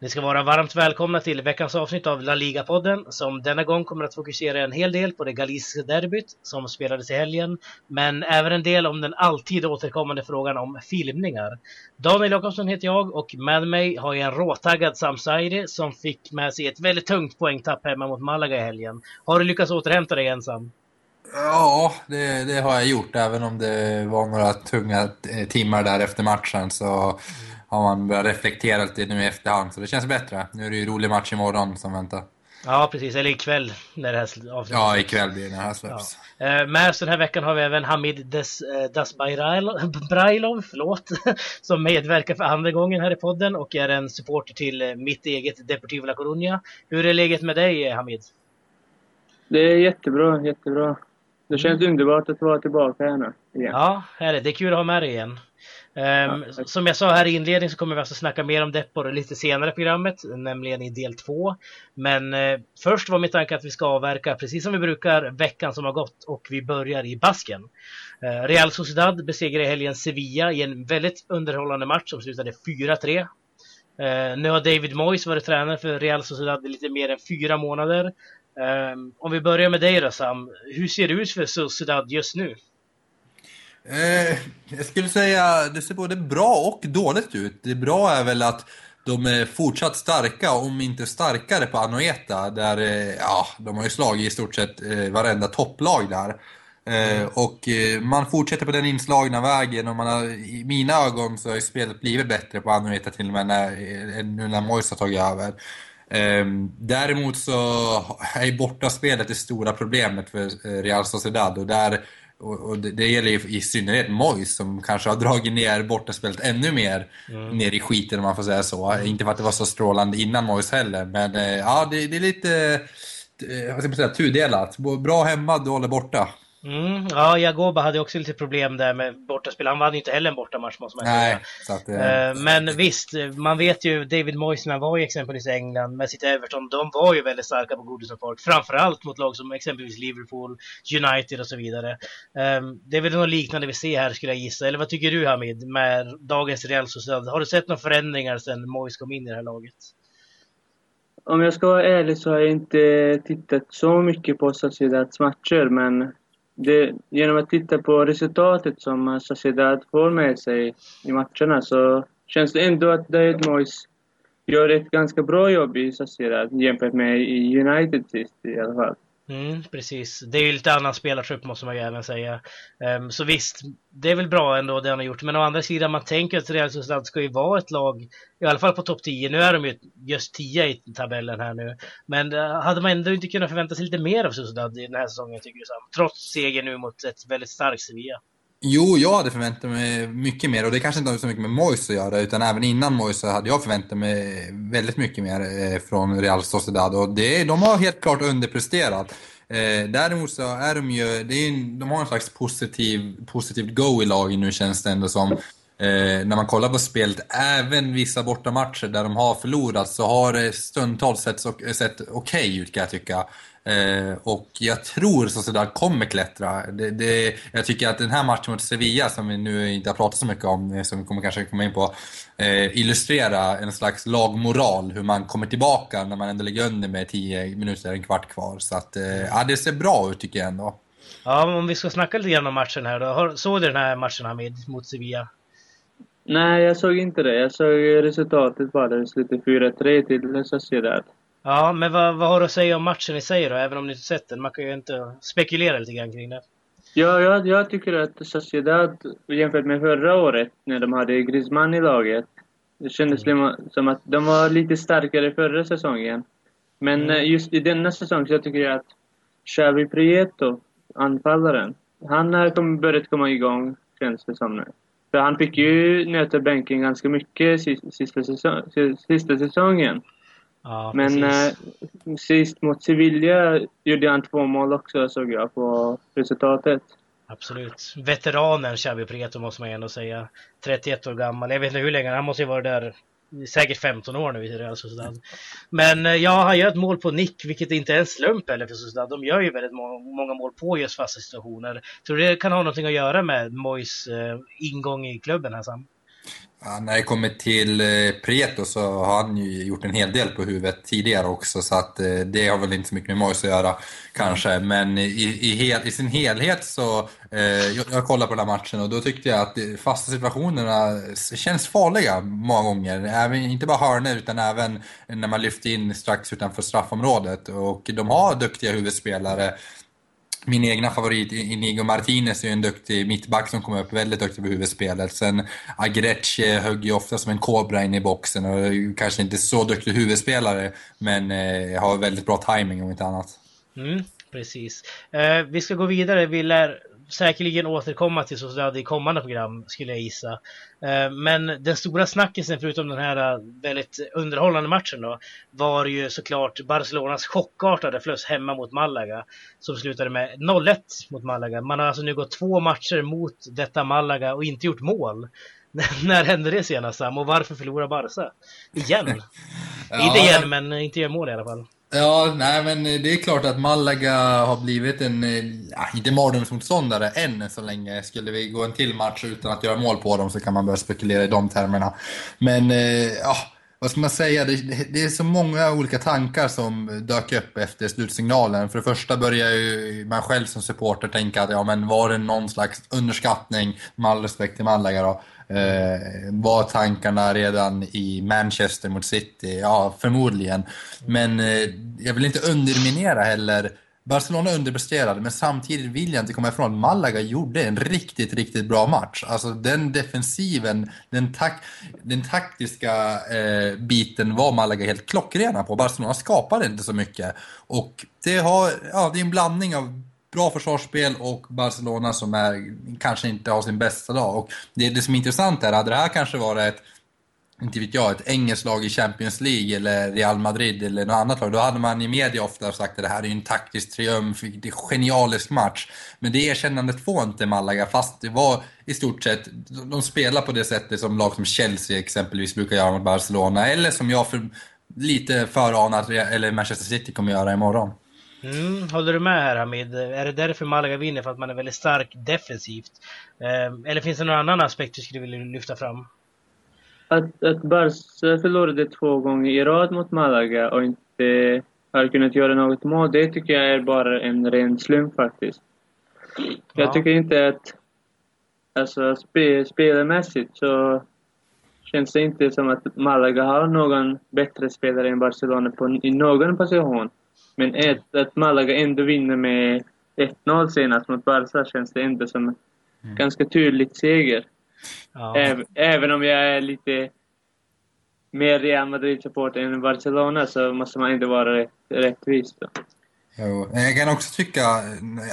Ni ska vara varmt välkomna till veckans avsnitt av La Liga-podden som denna gång kommer att fokusera en hel del på det galiciska derbyt som spelades i helgen, men även en del om den alltid återkommande frågan om filmningar. Daniel Jakobsson heter jag och med mig har jag en råtaggad Sam Sairi som fick med sig ett väldigt tungt poängtapp hemma mot Malaga i helgen. Har du lyckats återhämta dig ensam? Ja, det, det, har jag gjort. Även om det var några tunga timmar där efter matchen så har man börjat reflektera lite nu i efterhand. Så det känns bättre. Nu är det ju rolig match imorgon som väntar. Ja, precis. Eller ikväll när det här avslutas. Ja, ikväll blir det när det här släpps. Ja. Eh, med oss den här veckan har vi även Hamid Des, eh, Dasbrailov, förlåt, som medverkar för andra gången här i podden och är en supporter till eh, mitt eget Deportivo La Coruña. Hur är läget med dig, Hamid? Det är jättebra, jättebra. Det känns underbart att vara tillbaka här nu igen. Ja, härligt. Det är kul att ha med dig igen. Um, ja, som jag sa här i inledningen så kommer vi alltså snacka mer om Depor lite senare i programmet, nämligen i del två. Men uh, först var min tanke att vi ska avverka, precis som vi brukar, veckan som har gått och vi börjar i Basken. Uh, Real Sociedad besegrade i helgen Sevilla i en väldigt underhållande match som slutade 4-3. Uh, nu har David Moyes varit tränare för Real Sociedad i lite mer än fyra månader. Um, om vi börjar med dig då Sam, hur ser det ut för Sociedad just nu? Eh, jag skulle säga det ser både bra och dåligt ut. Det bra är väl att de är fortsatt starka, om inte starkare på Anoeta. Där, eh, ja, de har ju slagit i stort sett eh, varenda topplag där. Eh, mm. och eh, man fortsätter på den inslagna vägen och man har, i mina ögon så har spelet blivit bättre på Anoeta till och med när, eh, nu när Moise har tagit över. Um, däremot så är bortaspelet det stora problemet för Real Sociedad och där och, det, det, gäller ju i synnerhet Mois som kanske har dragit ner bortaspelet ännu mer mm. ner i skiten om man får säga så. Mm. Inte för att det var så strålande innan Mois heller, men eh, ja, det, det, är lite eh, vad ska man säga, tudelat. Bra hemma, dålig borta. Mm, ja, Jagoba hade också lite problem där med bortaspel. Han vann ju inte heller en bortamatch måste man säga. Nej, uh, men visst, man vet ju David Moyes när han var i exempelvis England med sitt Everton, de var ju väldigt starka på Goodison Park. Framförallt mot lag som exempelvis Liverpool, United och så vidare. Um, det är väl något liknande vi ser här skulle jag gissa. Eller vad tycker du Hamid med dagens Real Sociedad? Har du sett några förändringar sedan Moyes kom in i det här laget? Om jag ska vara ärlig så har jag inte tittat så mycket på Sociedads matcher, men det, genom att titta på resultatet som Sociedad får med sig i matcherna så känns det ändå att David Moyes gör ett ganska bra jobb i Sociedad jämfört med i United sist i alla fall. Mm, precis. Det är ju lite annan spelartrupp måste man ju även säga. Um, så visst, det är väl bra ändå det han har gjort. Men å andra sidan, man tänker att Real Sociedad ska ju vara ett lag, i alla fall på topp 10. Nu är de ju just 10 i tabellen här nu. Men uh, hade man ändå inte kunnat förvänta sig lite mer av Sociedad i den här säsongen tycker du Sam? Trots seger nu mot ett väldigt starkt Sevilla. Jo, jag hade förväntat mig mycket mer och det kanske inte har så mycket med Moise att göra utan även innan Moise hade jag förväntat mig väldigt mycket mer eh, från Real Sociedad och det, de har helt klart underpresterat. Eh, däremot så är de ju, det är, de har en slags positiv, positivt go i lagen nu känns det ändå som. Eh, när man kollar på spelet, även vissa bortamatcher där de har förlorat så har det stundtals sett, sett okej okay ut kan jag tycka. Eh, och jag tror så Sociedad kommer klättra. Det, det, jag tycker att den här matchen mot Sevilla, som vi nu inte har pratat så mycket om, eh, som vi kommer kanske komma in på, eh, illustrerar en slags lagmoral, hur man kommer tillbaka när man ändå ligger under med 10 minuter, en kvart kvar. Så att, eh, ja, det ser bra ut tycker jag ändå. Ja, om vi ska snacka lite grann om matchen här då. Såg du den här matchen Hamid, mot Sevilla? Nej, jag såg inte det. Jag såg resultatet bara. Det slutade 4-3 till Sociedad. Ja, men vad, vad har du att säga om matchen i sig då, även om du inte sett den? Man kan ju inte spekulera lite grann kring det. Ja, jag, jag tycker att Sociedad, jämfört med förra året, när de hade Griezmann i laget, det kändes mm. som att de var lite starkare förra säsongen. Men mm. Eh, just i denna säsong så tycker jag att Xavi Prieto, anfallaren, han har börjat komma igång, känns det som nu. För han fick ju nöta bänken ganska mycket sista, säsong, sista säsongen. Ja, Men eh, sist mot Sevilla gjorde han två mål också såg jag på resultatet. Absolut. Veteranen Xavi Prieto måste man ändå säga. 31 år gammal. Jag vet inte hur länge, han måste ju vara där säkert 15 år nu i Real Sociedad. Men eh, ja, han gör ett mål på nick, vilket inte är en slump heller för Sociedad. De gör ju väldigt många mål på just fasta situationer. Tror du det kan ha någonting att göra med Mois eh, ingång i klubben här Sam? Ja, när det kommer till eh, Preto, Prieto så har han ju gjort en hel del på huvudet tidigare också så att eh, det har väl inte så mycket med Moise att göra kanske. Men i, i, hel, i sin helhet så, eh, jag, jag kollade på den här matchen och då tyckte jag att eh, fasta situationerna känns farliga många gånger. Även, inte bara hörnor utan även när man lyfter in strax utanför straffområdet. Och de har duktiga huvudspelare min egna favorit, Inigo Martinez, är en duktig mittback som kommer upp väldigt duktig på huvudspelet. Sen Agreche högg ju ofta som en kobra in i boxen och kanske inte så duktig huvudspelare, men eh, har väldigt bra timing om inte annat. Mm, precis. Eh, vi ska gå vidare. Vi lär säkerligen återkomma till Sociedad i kommande program, skulle jag gissa. Eh, men den stora snackisen, förutom den här eh, väldigt underhållande matchen då, var ju såklart Barcelonas chockartade förlust hemma mot Malaga, som slutade med 0-1 mot Malaga. Man har alltså nu gått två matcher mot detta Malaga och inte gjort mål. När hände det senast Sam? Och varför förlorar Barca? Igen? ja. Inte igen, men inte gör mål i alla fall. Ja, nej men eh, det är klart att Malaga har blivit en, eh, ja, inte mardrömsmotståndare än så länge. Skulle vi gå en till match utan att göra mål på dem så kan man börja spekulera i de termerna. Men, eh, ja, vad ska man säga? Det, det, är så många olika tankar som dök upp efter slutsignalen. För det första börjar ju man själv som supporter tänka att ja, men var det någon slags underskattning, med all respekt till Malaga då, Eh, var tankarna redan i Manchester mot City? Ja, förmodligen. Men eh, jag vill inte underminera heller Barcelona underpresterade, men samtidigt vill jag inte komma ifrån att Malaga gjorde en riktigt, riktigt bra match. Alltså den defensiven, den, tak den taktiska eh, biten var Malaga helt klockrena på. Barcelona skapade inte så mycket. Och det, har, ja, det är en blandning av bra försvarsspel och Barcelona som är, kanske inte har sin bästa dag. Och det, det som är intressant är, hade det här kanske varit ett inte vet jag, ett engelskt lag i Champions League eller Real Madrid eller något annat lag, då hade man i media ofta sagt att det här är en taktisk triumf, det är en genialisk match. Men det erkännandet får inte Malaga, fast det var i stort sett, de spelar på det sättet som lag som Chelsea exempelvis brukar göra mot Barcelona, eller som jag för, lite föranar att eller Manchester City kommer göra imorgon. Mm, håller du med här Hamid? Är det därför Malaga vinner? För att man är väldigt stark defensivt? Eh, eller finns det någon annan aspekt du skulle vilja lyfta fram? Att, att Barca förlorade två gånger i rad mot Malaga och inte har kunnat göra något mål, det tycker jag är bara en ren slump faktiskt. Ja. Jag tycker inte att... Alltså spe, spelarmässigt så känns det inte som att Malaga har någon bättre spelare än Barcelona på, i någon position. Men ett, att Malaga ändå vinner med 1-0 senast mot Barca känns det ändå som en mm. ganska tydligt seger. Ja. Även, även om jag är lite mer Real Madrid-supporter än Barcelona så måste man ändå vara rätt, rättvis. Då. Jo. Jag kan också tycka,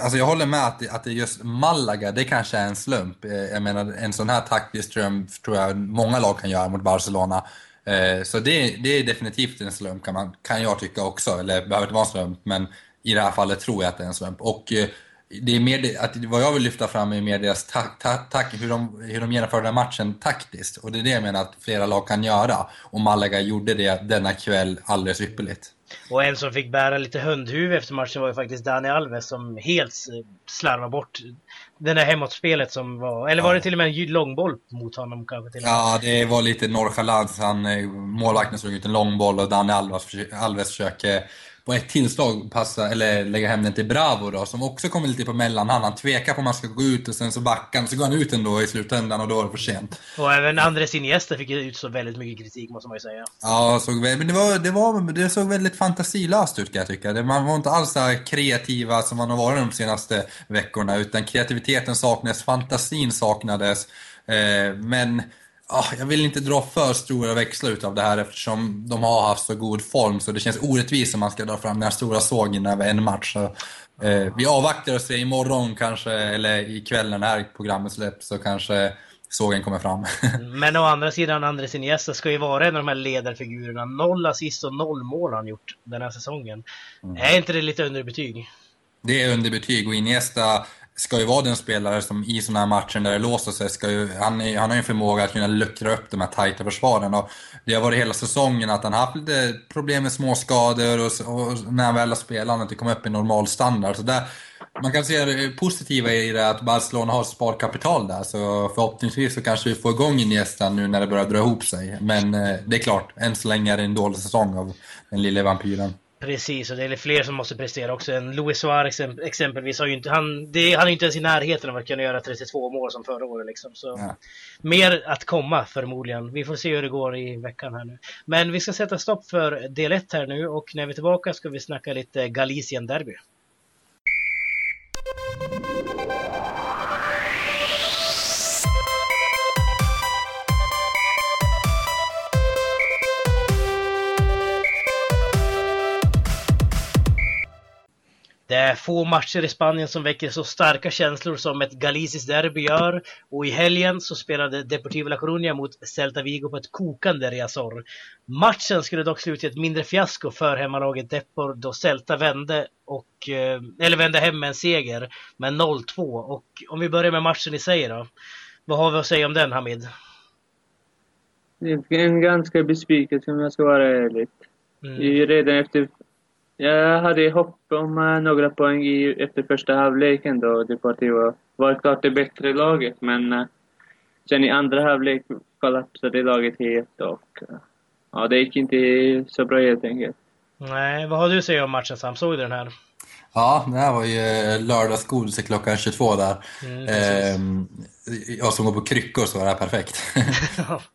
alltså jag håller med att, att det just Malaga, det kanske är en slump. Jag menar en sån här taktisk ström tror jag många lag kan göra mot Barcelona. Eh, så det, det är definitivt en slump kan, man, kan jag tycka också, eller det behöver inte vara en slump, men i det här fallet tror jag att det är en slump. Och eh, det är mer, att vad jag vill lyfta fram är mer deras tak, ta, ta hur, de, hur de genomför den matchen taktiskt. Och det är det jag menar att flera lag kan göra. Och Malaga gjorde det denna kväll alldeles ypperligt. Och en som fick bära lite hundhuvud efter matchen var ju faktiskt Dani Alves som helt slarvade bort det där hemåtspelet som var, eller var det till och med en långboll mot honom kanske? Till ja, det var lite nonchalans. Han, eh, målvakten slog ut en långboll och Dani Alves, Alves försöker på ett tillslag passa, eller lägga hem den till Bravo då, som också kommer lite på mellanhand. Han tvekar på om han ska gå ut och sen så backar han, så går han ut ändå i slutändan och då är det för sent. Och även Andres Iniesta fick utstå väldigt mycket kritik måste man ju säga. Ja, såg, men det, var, det, var, det såg väldigt fantasilöst ut kan jag tycka. Man var inte alls så kreativa som man har varit de senaste veckorna, utan kreativiteten saknades, fantasin saknades. Eh, men Ah, jag vill inte dra för stora växlar av det här eftersom de har haft så god form så det känns orättvist om man ska dra fram den här stora sågen över en match. Så, eh, vi avvaktar och ser imorgon kanske, eller ikväll när det här programmet släpps så kanske sågen kommer fram. Men å andra sidan, Andres Iniesta ska ju vara en av de här ledarfigurerna. Noll assist och noll mål har han gjort den här säsongen. Mm. Är inte det lite underbetyg? Det är underbetyg och Iniesta ska ju vara den spelare som i sådana här matcher där det låser sig, ska ju, han, är, han har ju en förmåga att kunna luckra upp de här tajta försvaren. Och det har varit hela säsongen att han har haft lite problem med småskador och, och när han väl har spelat, han inte kommit upp i normal standard. Så där, man kan se det positiva i det att Barcelona har sparkapital där, så förhoppningsvis så kanske vi får igång Iniesta nu när det börjar dra ihop sig. Men eh, det är klart, än så länge är det en dålig säsong av den lilla vampyren. Precis, och det är fler som måste prestera också. En Luis Suarez exempelvis har ju inte, han, det, han är inte ens i närheten av att kunna göra 32 mål som förra året liksom. Så ja. mer att komma förmodligen. Vi får se hur det går i veckan här nu. Men vi ska sätta stopp för del 1 här nu och när vi är tillbaka ska vi snacka lite Galicien Det är få matcher i Spanien som väcker så starka känslor som ett galiciskt derby gör. Och i helgen så spelade Deportivo La Coruña mot Celta Vigo på ett kokande Riazor. Matchen skulle dock sluta i ett mindre fiasko för hemmalaget Depor då Celta vände, och, eh, eller vände hem med en seger med 0-2. Och om vi börjar med matchen i sig då. Vad har vi att säga om den Hamid? En ganska besvikelse om jag ska vara ärlig. Mm. Redan efter jag hade hopp om uh, några poäng i, efter första halvleken då Deportivo var klart det bättre laget, men uh, sen i andra halvlek kollapsade laget helt och uh, ja, det gick inte så bra helt enkelt. Nej, vad har du att säga om matchen Sam? Såg du den här? Ja, det här var ju lördagsgodis klockan 22 där. Mm, eh, jag som går på kryckor så var det här perfekt.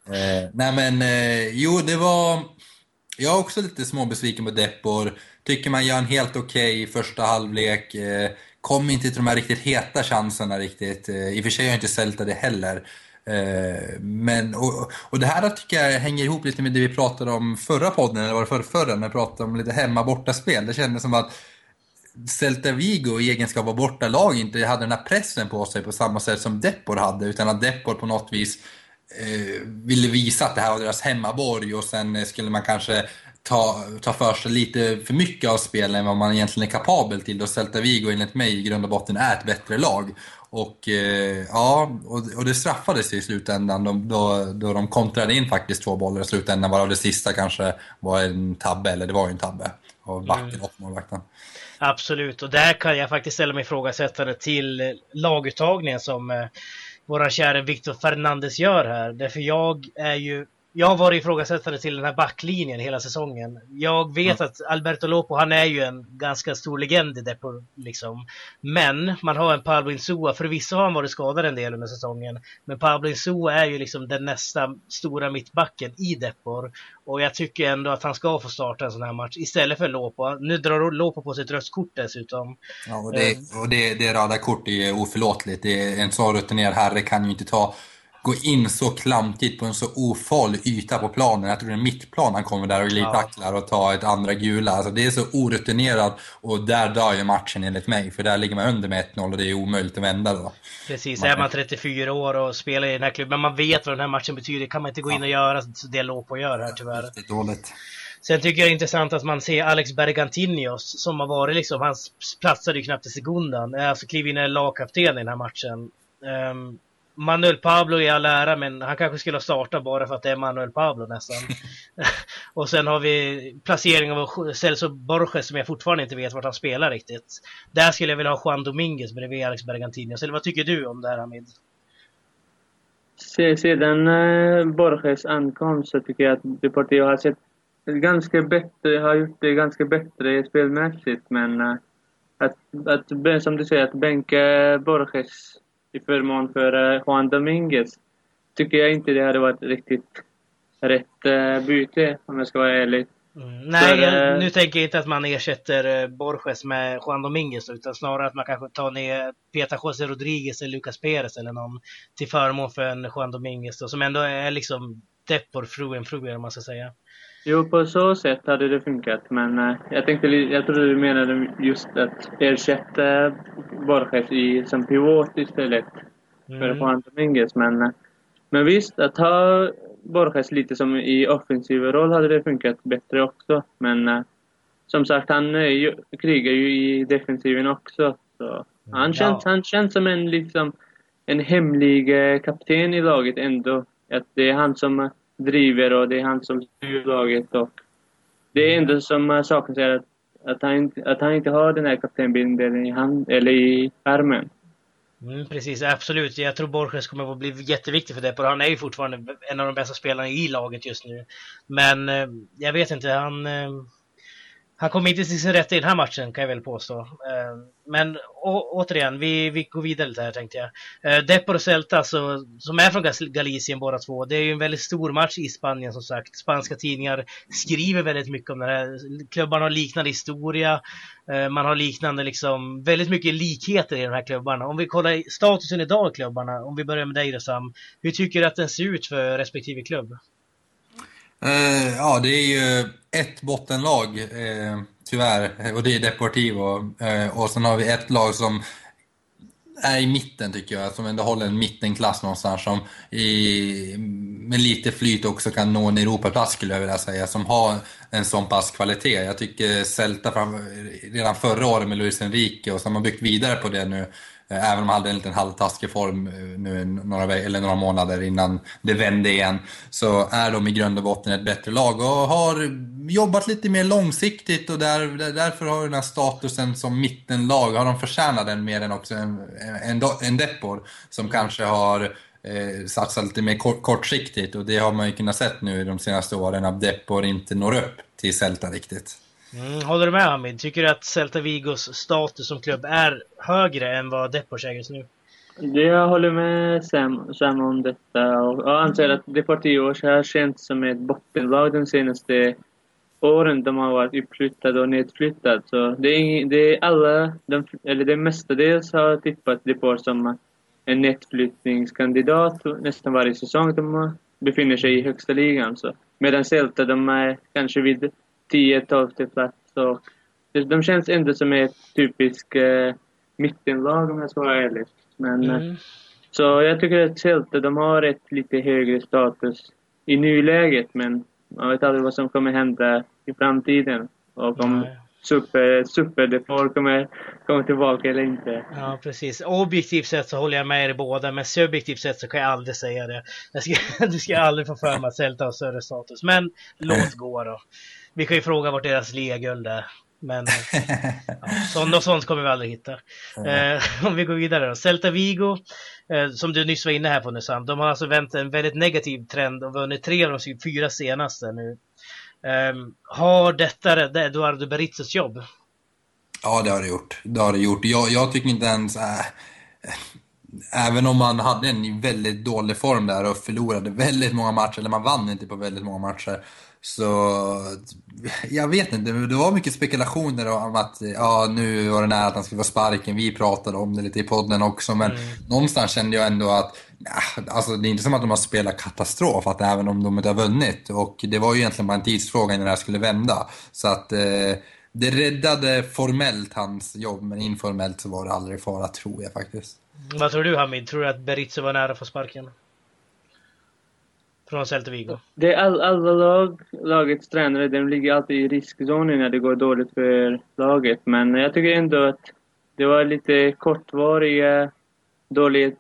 eh, nej men, eh, jo det var... Jag är också lite småbesviken på Depor. Tycker man gör en helt okej okay första halvlek. Eh, kom inte till de här riktigt heta chanserna riktigt. Eh, I och för sig har jag inte Celta det heller. Eh, men, och, och det här tycker jag hänger ihop lite med det vi pratade om förra podden, eller var det förra, förra när vi pratade om lite hemma-borta-spel. Det kändes som att Celta Vigo i egenskap av bortalag inte hade den här pressen på sig på samma sätt som Depor hade, utan att Depor på något vis eh, ville visa att det här var deras hemmaborg och sen skulle man kanske ta, ta för sig lite för mycket av spelen än vad man egentligen är kapabel till. Då Celta Vigo enligt mig i grund och botten är ett bättre lag. Och eh, ja, och, och, det straffades i slutändan då, då, då de kontrade in faktiskt två bollar i slutändan varav det sista kanske var en tabbe, eller det var ju en tabbe av backen mm. och målvakten. Absolut, och där kan jag faktiskt ställa mig ifrågasättande till laguttagningen som eh, våra kära Victor Fernandes gör här. Därför jag är ju jag har varit ifrågasättare till den här backlinjen hela säsongen. Jag vet mm. att Alberto Lopo, han är ju en ganska stor legend i Depor, liksom. Men man har en Pablo Insua, förvisso har han varit skadad en del under säsongen. Men Pablo Insua är ju liksom den nästa stora mittbacken i Depor. Och jag tycker ändå att han ska få starta en sån här match istället för Lopo. Nu drar Lopo på sig ett rött kort dessutom. Ja, och det, och det, det röda kort är oförlåtligt. Det är, en så rutinerad herre kan ju inte ta gå in så klantigt på en så ofarlig yta på planen. Jag tror det är mittplan han kommer där och glidtacklar och tar ett andra gula. Alltså det är så orutinerat och där dör ju matchen enligt mig. För där ligger man under med 1-0 och det är omöjligt att vända då. Precis, man... är man 34 år och spelar i den här klubben, men man vet vad den här matchen betyder, kan man inte gå in och göra det Lopo gör här tyvärr. Det är dåligt. Sen tycker jag det är intressant att man ser Alex Bergantinios som har varit liksom, han platsade ju knappt i sekundan, alltså kliv in i lagkapten i den här matchen. Um, Manuel Pablo i all ära, men han kanske skulle ha startat bara för att det är Manuel Pablo nästan. och sen har vi placeringen av Celso Borges som jag fortfarande inte vet vart han spelar riktigt. Där skulle jag vilja ha Juan Dominguez bredvid Alex Bergantinos. Eller vad tycker du om det här Hamid? Sedan eh, Borges ankomst så tycker jag att Deportivo har sett ganska bättre, har gjort det ganska bättre spelmässigt men eh, att, att, som du säger, att bänka Borges i förmån för eh, Juan Dominguez tycker jag inte det hade varit riktigt rätt eh, byte om jag ska vara ärlig. Mm. Nej, för, jag, eh, nu tänker jag inte att man ersätter Borges med Juan Dominguez utan snarare att man kanske tar ner Peter José Rodriguez eller Lucas Perez eller någon till förmån för en Juan Dominguez då, som ändå är liksom Depor fru en fru om man ska säga. Jo, på så sätt hade det funkat, men uh, jag tänkte, jag trodde du menade just att ersätta Borges i, som pivot istället mm. för Juan Dominguez. Men, uh, men visst, att ha Borges lite som i offensiv roll hade det funkat bättre också. Men uh, som sagt, han ju, krigar ju i defensiven också. Så han, känns, ja. han känns som en, liksom, en hemlig kapten i laget ändå. Att det är han som driver och det är han som styr laget. Och det är ändå som saknas är att att, han, inte, att han inte har den här kaptenbindeln i, hand, eller i armen. Mm, precis, absolut. Jag tror Borges kommer att bli jätteviktig för det. Han är ju fortfarande en av de bästa spelarna i laget just nu. Men eh, jag vet inte, han... Eh, han kom inte till sin rätt i den här matchen kan jag väl påstå. Eh, men å, återigen, vi, vi går vidare lite här tänkte jag. Eh, Depor och Celta så, som är från Galicien båda två. Det är ju en väldigt stor match i Spanien som sagt. Spanska tidningar skriver väldigt mycket om det här. Klubbarna har liknande historia. Eh, man har liknande liksom, väldigt mycket likheter i de här klubbarna. Om vi kollar statusen idag i klubbarna, om vi börjar med dig Sam. Hur tycker du att den ser ut för respektive klubb? Eh, ja, det är ju ett bottenlag, eh, tyvärr, och det är Deportivo. Eh, och sen har vi ett lag som är i mitten tycker jag, som ändå håller en mittenklass någonstans som i, med lite flyt också kan nå en Europaplats skulle jag vilja säga, som har en sån pass kvalitet. Jag tycker Celta fram, redan förra året med Luis Enrique och som har man byggt vidare på det nu Eh, Eh, även om han hade en liten halvtaskig form eh, nu några, eller några månader innan det vände igen, så är de i grund och botten ett bättre lag och har jobbat lite mer långsiktigt och där, därför har den här statusen som mittenlag, har de förtjänat den mer än också en, en, en Depor som kanske har eh, satsat lite mer kort, kortsiktigt och det har man ju kunnat sett nu de senaste åren att Depor inte når upp till Celta riktigt. Mm, håller du med Hamid? Tycker du att Celta Vigos status som klubb är högre än vad Deportes äger just nu? Jag håller med Sam, Sam om detta och jag anser att Deportivo har känts som ett bottenlag de senaste åren de har varit uppflyttade och nedflyttade. Så det är, det är alla, de, eller det mestadels har tippat Deport som en nedflyttningskandidat nästan varje säsong de befinner sig i högsta ligan. Så. Medan Celta, de är kanske vid 10-12 plats. Och de känns ändå som ett typiskt eh, mittenlag om jag ska vara ärlig. Men, eh, mm. Så jag tycker att Celta, de har ett lite högre status i nuläget men man vet aldrig vad som kommer hända i framtiden. Och om Nej. super, superdefor kommer, kommer tillbaka eller inte. Ja, precis. Objektivt sett så håller jag med er båda, men subjektivt sett så kan jag aldrig säga det. Jag ska, du ska aldrig få för mig att Celta har större status. Men låt gå då. Vi kan ju fråga vart deras liaguld är. Men ja, sånt, något sånt kommer vi aldrig hitta. Eh, om vi går vidare då. Celta Vigo, eh, som du nyss var inne här på nu Sam, de har alltså vänt en väldigt negativ trend och vunnit tre av de fyra senaste nu. Eh, har detta räddat Eduardo Beritzes jobb? Ja, det har det gjort. Det har det gjort. Jag, jag tycker inte ens... Äh, även om man hade en väldigt dålig form där och förlorade väldigt många matcher, eller man vann inte på väldigt många matcher, så jag vet inte, det var mycket spekulationer om att ja, nu var det nära att han skulle få sparken. Vi pratade om det lite i podden också, men mm. någonstans kände jag ändå att alltså, det är inte som att de har spelat katastrof, att även om de inte har vunnit. Och det var ju egentligen bara en tidsfråga innan det här skulle vända. Så att eh, det räddade formellt hans jobb, men informellt så var det aldrig fara, tror jag faktiskt. Vad tror du Hamid? Tror du att Beritzo var nära att få sparken? Från Celta Vigo? Det är all, alla lag, lagets tränare, de ligger alltid i riskzonen när det går dåligt för laget. Men jag tycker ändå att det var lite kortvariga, dålig,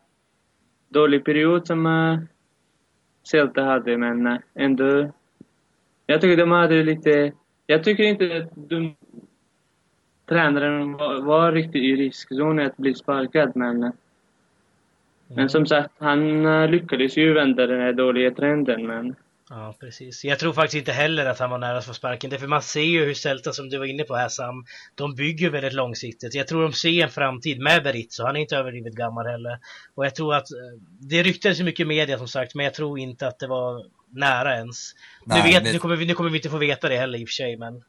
dålig period som eh, Celta hade, men eh, ändå... Jag tycker de hade lite... Jag tycker inte att de, tränaren var, var riktigt i riskzonen att bli sparkad, men eh, men som sagt, han eh, lyckades ju vända den här dåliga trenden. Men... Ja, precis. Jag tror faktiskt inte heller att han var nära att få sparken. Därför man ser ju hur Celta, som du var inne på här Sam, de bygger väldigt långsiktigt. Jag tror de ser en framtid med Berizzo. Han är inte överdrivet gammal heller. Och jag tror att, eh, det ryktades ju mycket i media som sagt, men jag tror inte att det var nära ens. Nej, nu, vet, det... nu, kommer vi, nu kommer vi inte få veta det heller i och för sig, men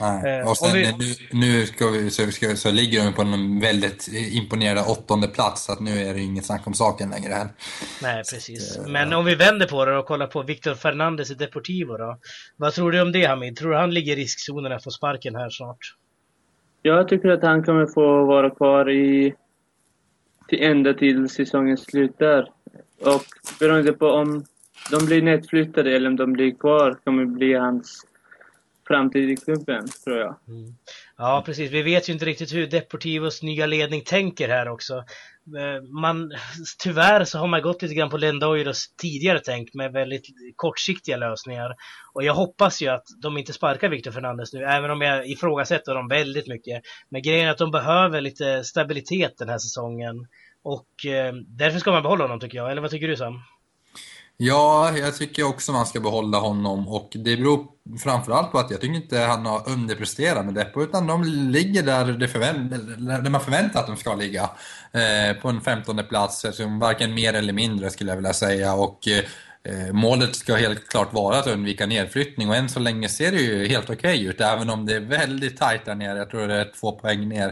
Nej. Eh, och sen, vi... nu, nu ska vi, så, ska, så ligger de på en väldigt imponerande åttonde plats så att nu är det inget snack om saken längre här. Nej, precis. Så, Men ja. om vi vänder på det och kollar på Victor Fernandes i Deportivo då. Vad tror du om det Hamid? Tror du han ligger i riskzonen att få sparken här snart? Jag tycker att han kommer få vara kvar i till ända till säsongen slutar. Och beroende på om de blir nedflyttade eller om de blir kvar kommer bli hans framtid i klubben, tror jag. Mm. Ja, precis. Vi vet ju inte riktigt hur Deportivos nya ledning tänker här också. Eh, man, tyvärr så har man gått lite grann på Lendoiros tidigare tänk med väldigt kortsiktiga lösningar. Och jag hoppas ju att de inte sparkar Victor Fernandes nu, även om jag ifrågasätter dem väldigt mycket. Men grejen är att de behöver lite stabilitet den här säsongen. Och eh, därför ska man behålla honom tycker jag. Eller vad tycker du Sam? Ja, jag tycker också man ska behålla honom och det beror framförallt på att jag tycker inte han har underpresterat med Deppo utan de ligger där, det förvänt där man förväntar att de ska ligga. Eh, på en femtonde plats, alltså varken mer eller mindre skulle jag vilja säga. Och eh, målet ska helt klart vara att undvika nedflyttning och än så länge ser det ju helt okej okay ut även om det är väldigt tajt där nere. Jag tror det är två poäng ner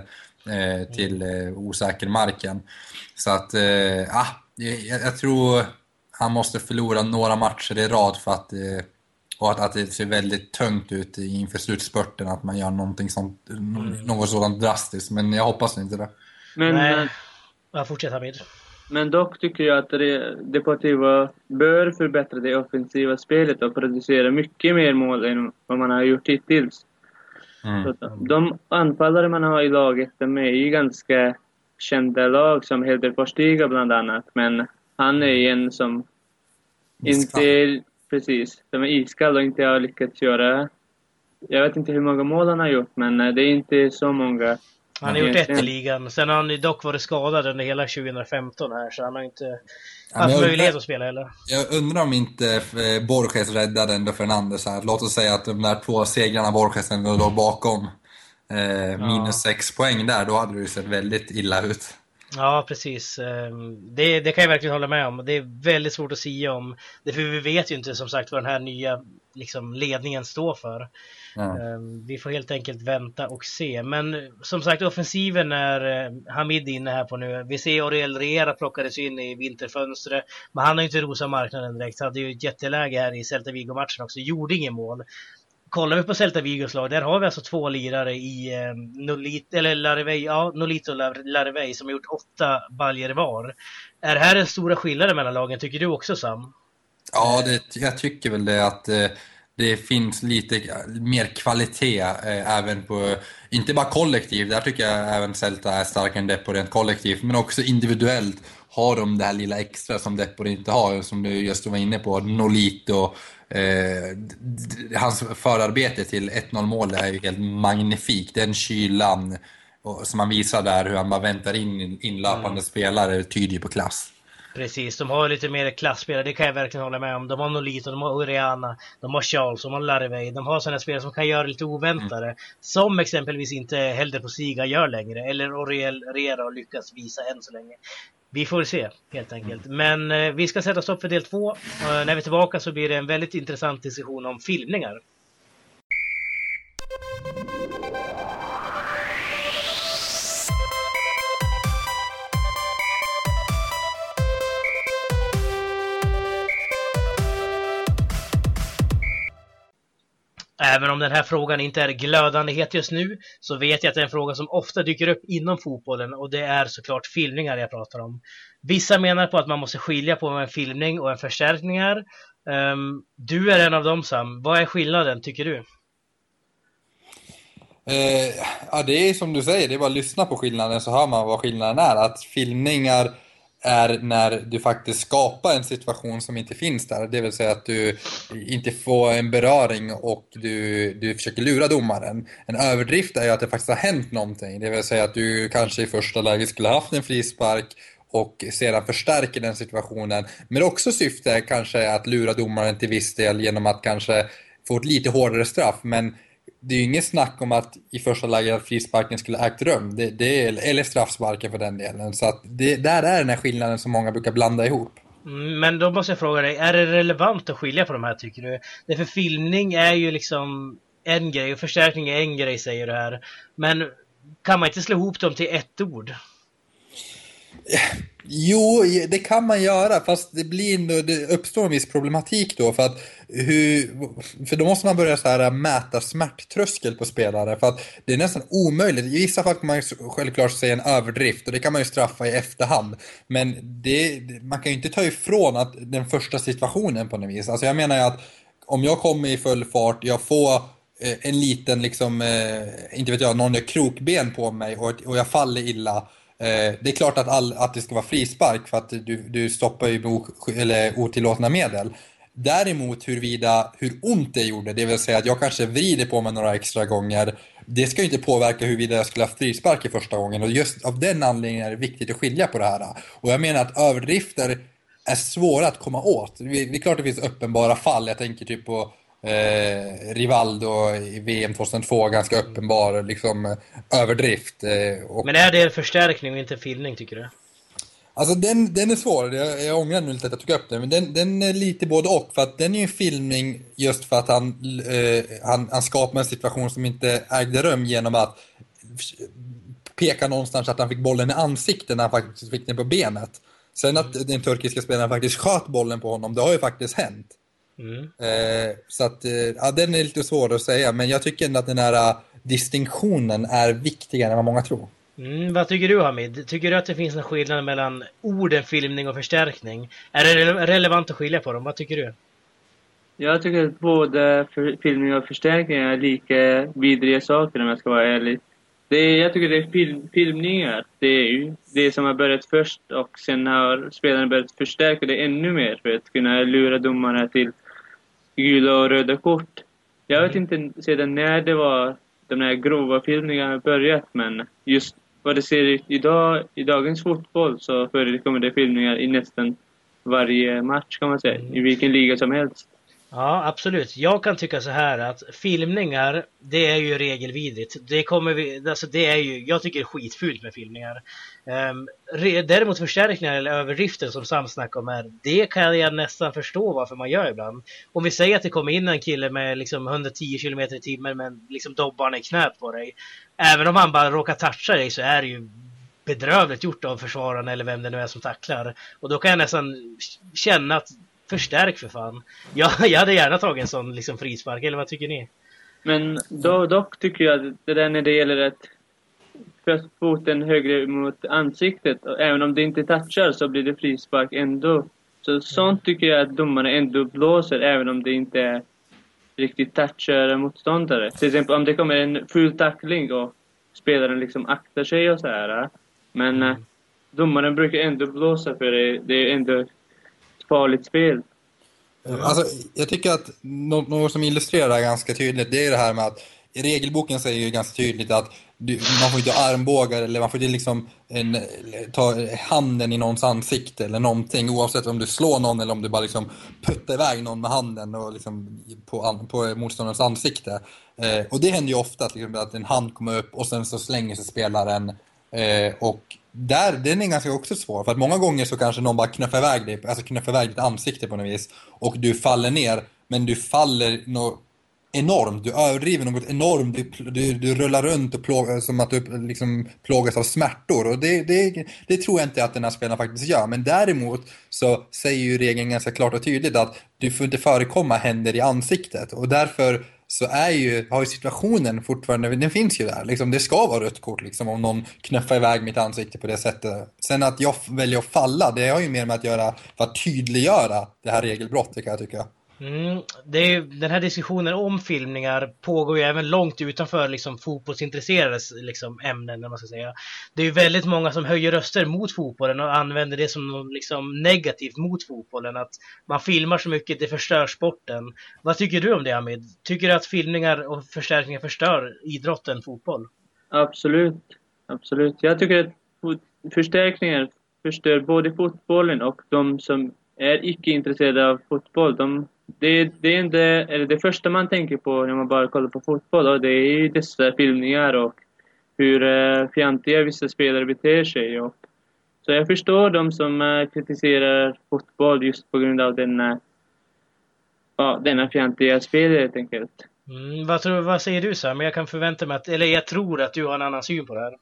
eh, till eh, osäker marken. Så att, eh, ah, jag, jag tror han måste förlora några matcher i rad för att, eh, och att, att det ser väldigt tungt ut inför slutspurten att man gör någonting sånt, mm. något sådant drastiskt. Men jag hoppas inte det. Men, Nej. Ja, fortsätt Hamid. Men dock tycker jag att Deportivo bör förbättra det offensiva spelet och producera mycket mer mål än vad man har gjort hittills. Mm. de anfallare man har i laget, de är ju ganska kända lag som Helder Postiga bland annat. Men han är en som iskall. inte... Precis. Som är iskall och inte har lyckats göra... Jag vet inte hur många mål han har gjort, men eh, det är inte så många. Han har gjort ett i ligan. Sen har han dock varit skadad under hela 2015 här, så han har inte haft möjlighet att spela heller. Jag undrar om inte eh, Borges räddade ändå Fernandes här. Låt oss säga att de där två segrarna Borges ändå låg bakom. Eh, minus ja. sex poäng där, då hade det ju sett väldigt illa ut. Ja, precis. Ehm, det, det, kan jag verkligen hålla med om. Det är väldigt svårt att säga om. Det för vi vet ju inte som sagt vad den här nya liksom, ledningen står för. Mm. Vi får helt enkelt vänta och se. Men som sagt, offensiven är eh, Hamid inne här på nu. Vi ser Oriel Riera plockades in i vinterfönstret. Men han har ju inte rosat marknaden direkt. Han hade ju ett jätteläge här i Celta Vigo-matchen också. Gjorde ingen mål kollar vi på Celta Vigos lag, där har vi alltså två lirare i eh, Nolit, eller Larivey, ja, Nolito och Larivey som har gjort åtta baljer var. Är det här den stora skillnaden mellan lagen, tycker du också Sam? Ja, det, jag tycker väl det att eh, det finns lite mer kvalitet eh, även på, inte bara kollektiv, där tycker jag även Celta är starkare än Depo rent kollektivt, men också individuellt har de det här lilla extra som Depor inte har, som du just var inne på, Nolito Eh, hans förarbete till 1-0 målet är ju helt magnifikt. Den kylan som han visar där, hur han bara väntar in inlöpande mm. spelare, tyder ju på klass. Precis, de har lite mer klassspelare, det kan jag verkligen hålla med om. De har Nolito, de har Oriana, de har Charles, de har Larvey. De har sådana spelare som kan göra lite oväntade. Mm. Som exempelvis inte Helder på Siga gör längre, eller Oriel Rera har lyckats visa än så länge. Vi får se helt enkelt. Men eh, vi ska sätta stopp för del två. Eh, när vi är tillbaka så blir det en väldigt intressant diskussion om filmningar. Även om den här frågan inte är glödande het just nu så vet jag att det är en fråga som ofta dyker upp inom fotbollen och det är såklart filmningar jag pratar om. Vissa menar på att man måste skilja på en filmning och en förstärkningar. Um, ehm, du är en av dem Sam. Vad är skillnaden tycker du? Eh, ja, det är som du säger, det är bara att lyssna på skillnaden så hör man vad skillnaden är. Att filmningar är när du faktiskt skapar en situation som inte finns där. Det vill säga att du inte får en beröring och du, du försöker lura domaren. En överdrift är ju att det faktiskt har hänt någonting. Det vill säga att du kanske i första läget skulle haft en frispark och sedan förstärker den situationen. Men också syfte kanske att lura domaren till viss del genom att kanske få ett lite hårdare straff. Men det är ju inget snack om att i första läget att frisparken skulle ägt rum. Det, det eller straffsparken för den delen. Så att det, där är den här skillnaden som många brukar blanda ihop. Mm, men då måste jag fråga dig, är det relevant att skilja på de här tycker du? Det för filmning är ju liksom en grej och förstärkning är en grej säger du här. Men kan man inte slå ihop dem till ett ord? Jo, det kan man göra, fast det, blir, det uppstår en viss problematik då. För, att hur, för då måste man börja så här äh, mäta smärttröskel på spelare. För att det är nästan omöjligt. I vissa fall kan man självklart säga en överdrift och det kan man ju straffa i efterhand. Men det, man kan ju inte ta ifrån att den första situationen på något vis. Alltså jag menar ju att om jag kommer i full fart, jag får eh, en liten, liksom, eh, inte vet jag, någon gör krokben på mig och, och jag faller illa. Eh, det är klart att, all, att det ska vara frispark för att du, du stoppar ju med eller otillåtna medel. Däremot huruvida, hur ont det gjorde, det vill säga att jag kanske vrider på mig några extra gånger, det ska ju inte påverka huruvida jag skulle ha frispark i första gången. Och just av den anledningen är det viktigt att skilja på det här. Och jag menar att överdrifter är svåra att komma åt. Det är klart det finns uppenbara fall. Jag tänker typ på eh, Rivaldo i VM 2002, ganska uppenbar liksom, överdrift. Eh, och... Men är det en förstärkning och inte en filmning tycker du? Alltså den, den är svår, jag, jag ångrar nu lite att jag tog upp den, men den, den är lite både och. För att den är en filmning just för att han, eh, han, han skapar en situation som inte ägde rum genom att peka någonstans att han fick bollen i ansiktet när han faktiskt fick den på benet. Sen att den turkiska spelaren faktiskt sköt bollen på honom, det har ju faktiskt hänt. Mm. Eh, så att, eh, ja, den är lite svår att säga, men jag tycker ändå att den här uh, distinktionen är viktigare än vad många tror. Mm, vad tycker du Hamid? Tycker du att det finns en skillnad mellan orden filmning och förstärkning? Är det relevant att skilja på dem? Vad tycker du? Jag tycker att både filmning och förstärkning är lika vidriga saker om jag ska vara ärlig. Det är, jag tycker det är film, filmningar. Det är ju det som har börjat först och sen har spelarna börjat förstärka det ännu mer för att kunna lura domarna till gula och röda kort. Jag vet inte sedan när det var de här grova filmningarna börjat men just vad det ser ut idag, i dagens fotboll så förekommer det filmningar i nästan varje match kan man säga, i vilken liga som helst. Ja, absolut. Jag kan tycka så här att filmningar, det är ju regelvidrigt. Det kommer vi, alltså det är ju, jag tycker det är skitfult med filmningar. Um, däremot förstärkningar eller överdrifter som Sam snackar om här, det kan jag nästan förstå varför man gör ibland. Om vi säger att det kommer in en kille med liksom 110 km i timmen men liksom dobbarna i knät på dig. Även om han bara råkar toucha dig så är det ju bedrövligt gjort av försvararen eller vem det nu är som tacklar. Och då kan jag nästan känna att Förstärk för fan. Jag, jag hade gärna tagit en sån liksom frispark, eller vad tycker ni? Men då, dock tycker jag att det där när det gäller att först foten högre mot ansiktet, och även om det inte touchar så blir det frispark ändå. Så sånt tycker jag att domarna ändå blåser, även om det inte riktigt touchar motståndare. Till exempel om det kommer en full tackling och spelaren liksom aktar sig och så här. Men mm. domaren brukar ändå blåsa för det. Det är ändå farligt spel. Eh, alltså, jag tycker att något som illustrerar det här ganska tydligt, det är det här med att i regelboken säger ju ganska tydligt att du, man får inte ha armbågar eller man får inte liksom en, ta handen i någons ansikte eller någonting oavsett om du slår någon eller om du bara liksom puttar iväg någon med handen och liksom på, på motståndarens ansikte. Eh, och det händer ju ofta att, liksom, att en hand kommer upp och sen så slänger sig spelaren eh, och där, den är ganska också svår. För att många gånger så kanske någon bara knuffar iväg dig, alltså knuffar iväg ditt ansikte på något vis. Och du faller ner, men du faller något enormt. Du överdriver något enormt. Du, du, du rullar runt och plåg, som att du liksom plågas av smärtor. Och det, det, det tror jag inte att den här spelaren faktiskt gör. Men däremot så säger ju regeln ganska klart och tydligt att du får inte förekomma händer i ansiktet. Och därför så är ju, har ju situationen fortfarande, den finns ju där. Liksom, det ska vara rött kort liksom, om någon knuffar iväg mitt ansikte på det sättet. Sen att jag väljer att falla, det har ju mer med att göra för att tydliggöra det här regelbrottet kan jag tycka. Mm, det är, den här diskussionen om filmningar pågår ju även långt utanför liksom, fotbollsintresserades liksom, ämnen. Man ska säga. Det är ju väldigt många som höjer röster mot fotbollen och använder det som liksom, negativt mot fotbollen. Att man filmar så mycket, det förstör sporten. Vad tycker du om det Hamid? Tycker du att filmningar och förstärkningar förstör idrotten fotboll? Absolut. Absolut. Jag tycker att förstärkningar förstör både fotbollen och de som är icke intresserade av fotboll. De det, det, är inte, eller det första man tänker på när man bara kollar på fotboll, och det är ju dessa filmningar och hur eh, fjantiga vissa spelare beter sig. Och, så jag förstår de som eh, kritiserar fotboll just på grund av denna, eh, ja, denna fjantiga spel helt enkelt. Mm, vad, tror, vad säger du Sam? Jag kan förvänta mig att, eller jag tror att du har en annan syn på det här.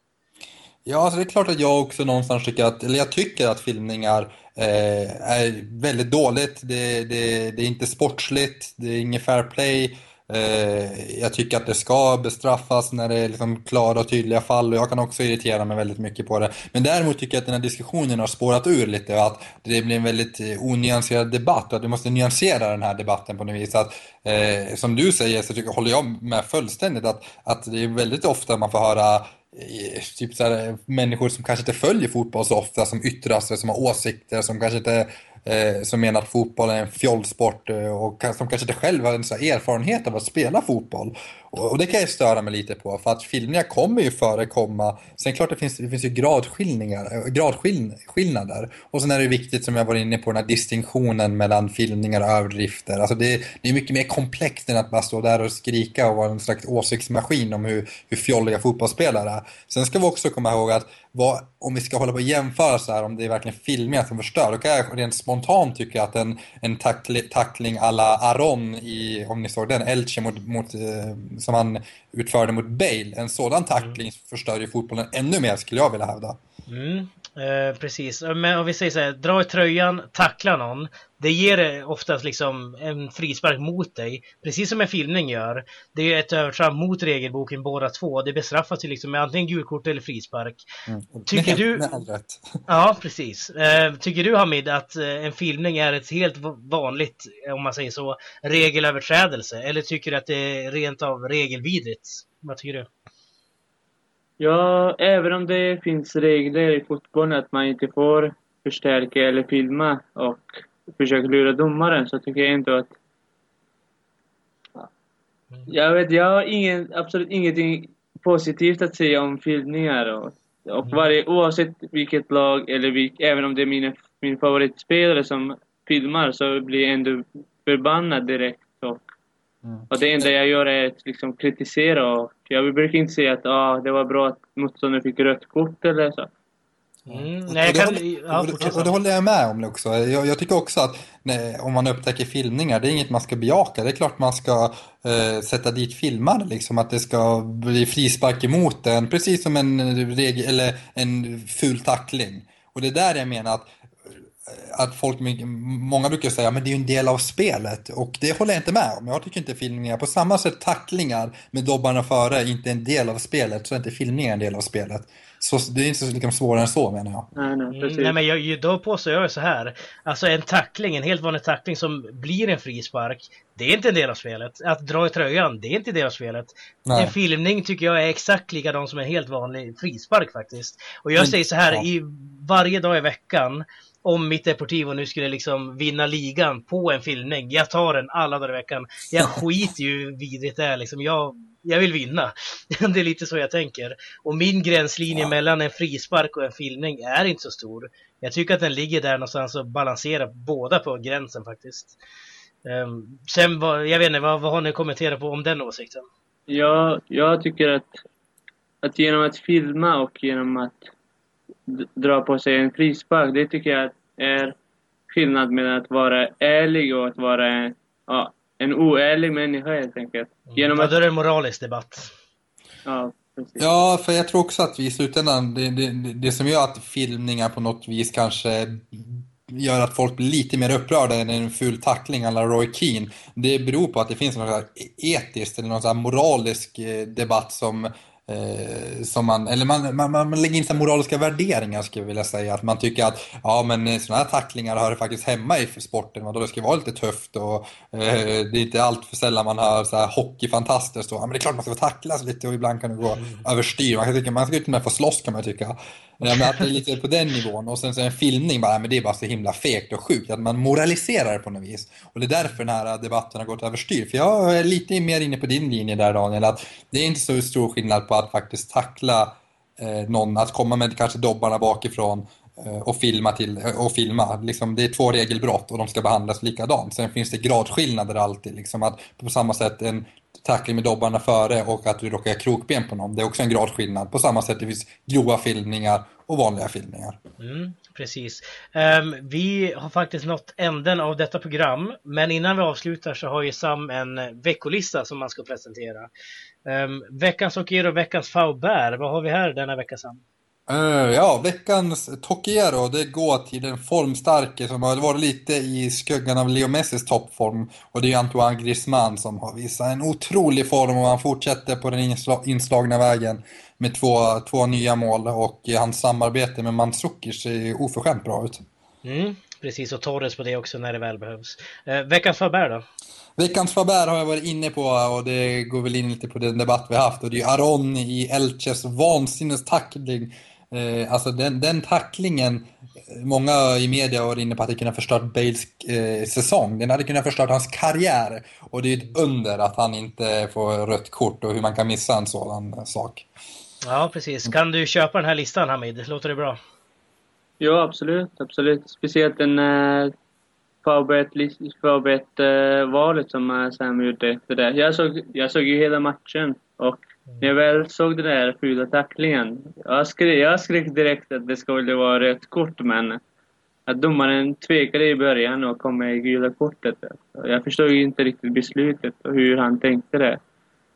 Ja, alltså det är klart att jag också någonstans tycker att, eller jag tycker att filmningar eh, är väldigt dåligt. Det, det, det, är inte sportsligt, det är inget fair play. Eh, jag tycker att det ska bestraffas när det är liksom klara och tydliga fall och jag kan också irritera mig väldigt mycket på det. Men däremot tycker jag att den här diskussionen har spårat ur lite och att det blir en väldigt eh, onyanserad debatt och att vi måste nyansera den här debatten på något vis. Att, eh, som du säger så tycker, håller jag med fullständigt att, att det är väldigt ofta man får höra typ så här, eh, människor som kanske inte följer fotboll så ofta, som yttrar sig, som har åsikter, som kanske inte eh, som menar att fotboll är en fjollsport eh, och som kanske inte själv har en erfarenhet av att spela fotboll. Och, och, det kan jag störa mig lite på för att filmningar kommer ju förekomma. Sen klart det finns, det finns ju gradskillningar, eh, gradskillnader. Och sen är det viktigt som jag var inne på den här distinktionen mellan filmningar och överdrifter. Alltså det, det är mycket mer komplext än att bara stå där och skrika och vara en slags åsiktsmaskin om hur, hur fjolliga fotbollsspelare är. Sen ska vi också komma ihåg att vad, om vi ska hålla på och jämföra så här, om det är verkligen filmningar som förstör, då kan jag rent spontant tycka att en, en tackling, tackling alla Aron i, om ni såg den, Elche mot, mot, eh, som han utförde mot Bale, en sådan tackling mm. förstör ju fotbollen ännu mer skulle jag vilja hävda. Mm. Eh, precis, men om vi säger så här, dra i tröjan, tackla någon. Det ger oftast liksom en frispark mot dig, precis som en filmning gör. Det är ett övertramp mot regelboken båda två. Det bestraffas ju liksom med antingen gulkort eller frispark. Mm. Tycker du... Ja, precis. Eh, tycker du Hamid att eh, en filmning är ett helt vanligt, om man säger så, regelöverträdelse? Eller tycker du att det är rent av regelvidrigt? Vad tycker du? Ja, även om det finns regler i fotbollen att man inte får förstärka eller filma och försöka lura domaren så tycker jag inte att... Jag vet, jag har ingen, absolut ingenting positivt att säga om filmningar och, och mm. varje, oavsett vilket lag eller vilk, även om det är mina, min favoritspelare som filmar så blir jag ändå förbannad direkt Mm. Och det enda jag gör är att liksom kritisera och jag brukar inte säga att ah, det var bra att motståndaren fick rött kort eller så. Mm, nej, och, det, kan, ja, och, och, det håller jag med om också. Jag, jag tycker också att nej, om man upptäcker filmningar, det är inget man ska bejaka. Det är klart man ska eh, sätta dit filmare, liksom, att det ska bli frispark emot den, precis som en, regel, eller en ful tackling. Och det är där jag menar att att folk, många brukar säga men det är ju en del av spelet och det håller jag inte med om. Jag tycker inte filmningar, på samma sätt tacklingar med dobbarna före är inte en del av spelet så är inte filmningar en del av spelet. Så det är inte så liksom svårare än så menar jag. Nej, nej, mm, nej men jag, då påstår jag så här. Alltså en tackling, en helt vanlig tackling som blir en frispark. Det är inte en del av spelet. Att dra i tröjan, det är inte en del av spelet. Nej. En filmning tycker jag är exakt likadan som en helt vanlig frispark faktiskt. Och jag men, säger så här, ja. i varje dag i veckan om mitt Deportivo nu skulle liksom vinna ligan på en filmning. Jag tar den alla dagar i veckan. Jag skiter ju vidrigt det är liksom. Jag, jag vill vinna. Det är lite så jag tänker. Och min gränslinje ja. mellan en frispark och en filmning är inte så stor. Jag tycker att den ligger där någonstans och balanserar båda på gränsen faktiskt. Um, sen, jag vet inte, vad, vad har ni kommenterat på om den åsikten? Ja, jag tycker att, att genom att filma och genom att dra på sig en frispark. Det tycker jag är skillnad mellan att vara ärlig och att vara ja, en oärlig människa helt enkelt. Mm. Genom att... Ja, då är det en moralisk debatt. Ja, precis. Ja, för jag tror också att vi i slutändan, det, det, det som gör att filmningar på något vis kanske gör att folk blir lite mer upprörda än en ful tackling alla Roy Keane. Det beror på att det finns något etiskt eller någon moralisk eh, debatt som Eh, som man, eller man, man, man lägger in så moraliska värderingar skulle jag vilja säga. Att man tycker att ja, men sådana här tacklingar hör faktiskt hemma i sporten. Och då det ska vara lite tufft och eh, det är inte allt för sällan man hör så här hockeyfantaster stå ja, men det är klart man ska få tacklas lite och ibland kan det gå mm. överstyr. Man, kan tycka, man ska till och med få slåss kan man tycka. Ja, men att det är lite på den nivån. Och sen så en filmning, bara, men det är bara så himla fegt och sjukt. Att man moraliserar på något vis. Och det är därför den här debatten har gått överstyr. För jag är lite mer inne på din linje där Daniel. Att det är inte så stor skillnad på att faktiskt tackla eh, någon. Att komma med kanske dobbarna bakifrån eh, och filma. Till, eh, och filma. Liksom, det är två regelbrott och de ska behandlas likadant. Sen finns det gradskillnader alltid. Liksom, att på samma sätt en tackling med dobbarna före och att du råkar krokben på någon. Det är också en gradskillnad. På samma sätt det finns grova filmningar och vanliga filmningar. Mm, precis. Um, vi har faktiskt nått änden av detta program. Men innan vi avslutar så har ju Sam en veckolista som man ska presentera. Um, veckans Okir och veckans faubär, Vad har vi här denna vecka Sam? Uh, ja, veckans Tokero, det går till den formstarke som har varit lite i skuggan av Leo Messis toppform. Och det är Antoine Griezmann som har visat en otrolig form och han fortsätter på den inslagna vägen med två, två nya mål. Och hans samarbete med Mandzukic ser oförskämt bra ut. Mm, precis, och Torres på det också när det väl behövs. Uh, veckans Faber då? Veckans Faber har jag varit inne på och det går väl in lite på den debatt vi haft. Och det är Aron i Elches vansinnestackling Eh, alltså den, den tacklingen, många i media har varit inne på att det kunde ha förstört Bales eh, säsong. Den hade kunnat förstört hans karriär. Och det är ett under att han inte får rött kort och hur man kan missa en sådan sak. Ja, precis. Kan du köpa den här listan Hamid? Låter det bra? Ja, absolut. absolut. Speciellt den eh, förberett-valet som eh, Sam gjorde efter det. Jag såg, jag såg ju hela matchen och när jag väl såg den där fula tacklingen, jag skrek, jag skrek direkt att det skulle vara rött kort, men att domaren tvekade i början och kom med gula kortet. Jag förstod ju inte riktigt beslutet och hur han tänkte det.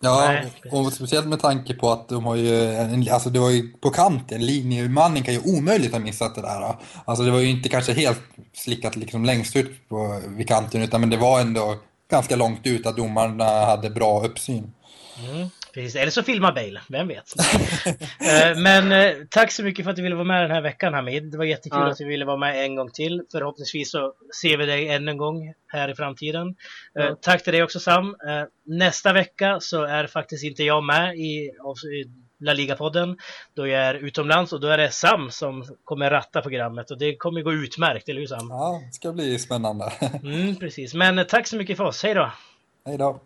Ja, och speciellt med tanke på att de har ju, en, alltså det var ju på kanten, linjemannen kan ju omöjligt ha missat det där. Alltså det var ju inte kanske helt slickat liksom längst ut på, vid kanten, utan men det var ändå ganska långt ut att domarna hade bra uppsyn. Mm. Precis, eller så filmar Bale, vem vet. Eh, men eh, tack så mycket för att du ville vara med den här veckan Hamid. Det var jättekul ja. att du ville vara med en gång till. Förhoppningsvis så ser vi dig än en gång här i framtiden. Eh, ja. Tack till dig också Sam. Nästa vecka så är faktiskt inte jag med i La Liga-podden. Då jag är utomlands och då är det Sam som kommer ratta programmet och det kommer gå utmärkt, eller hur Sam? Ja, det ska bli spännande. mm, precis, men tack så mycket för oss. Hej då! Hej då!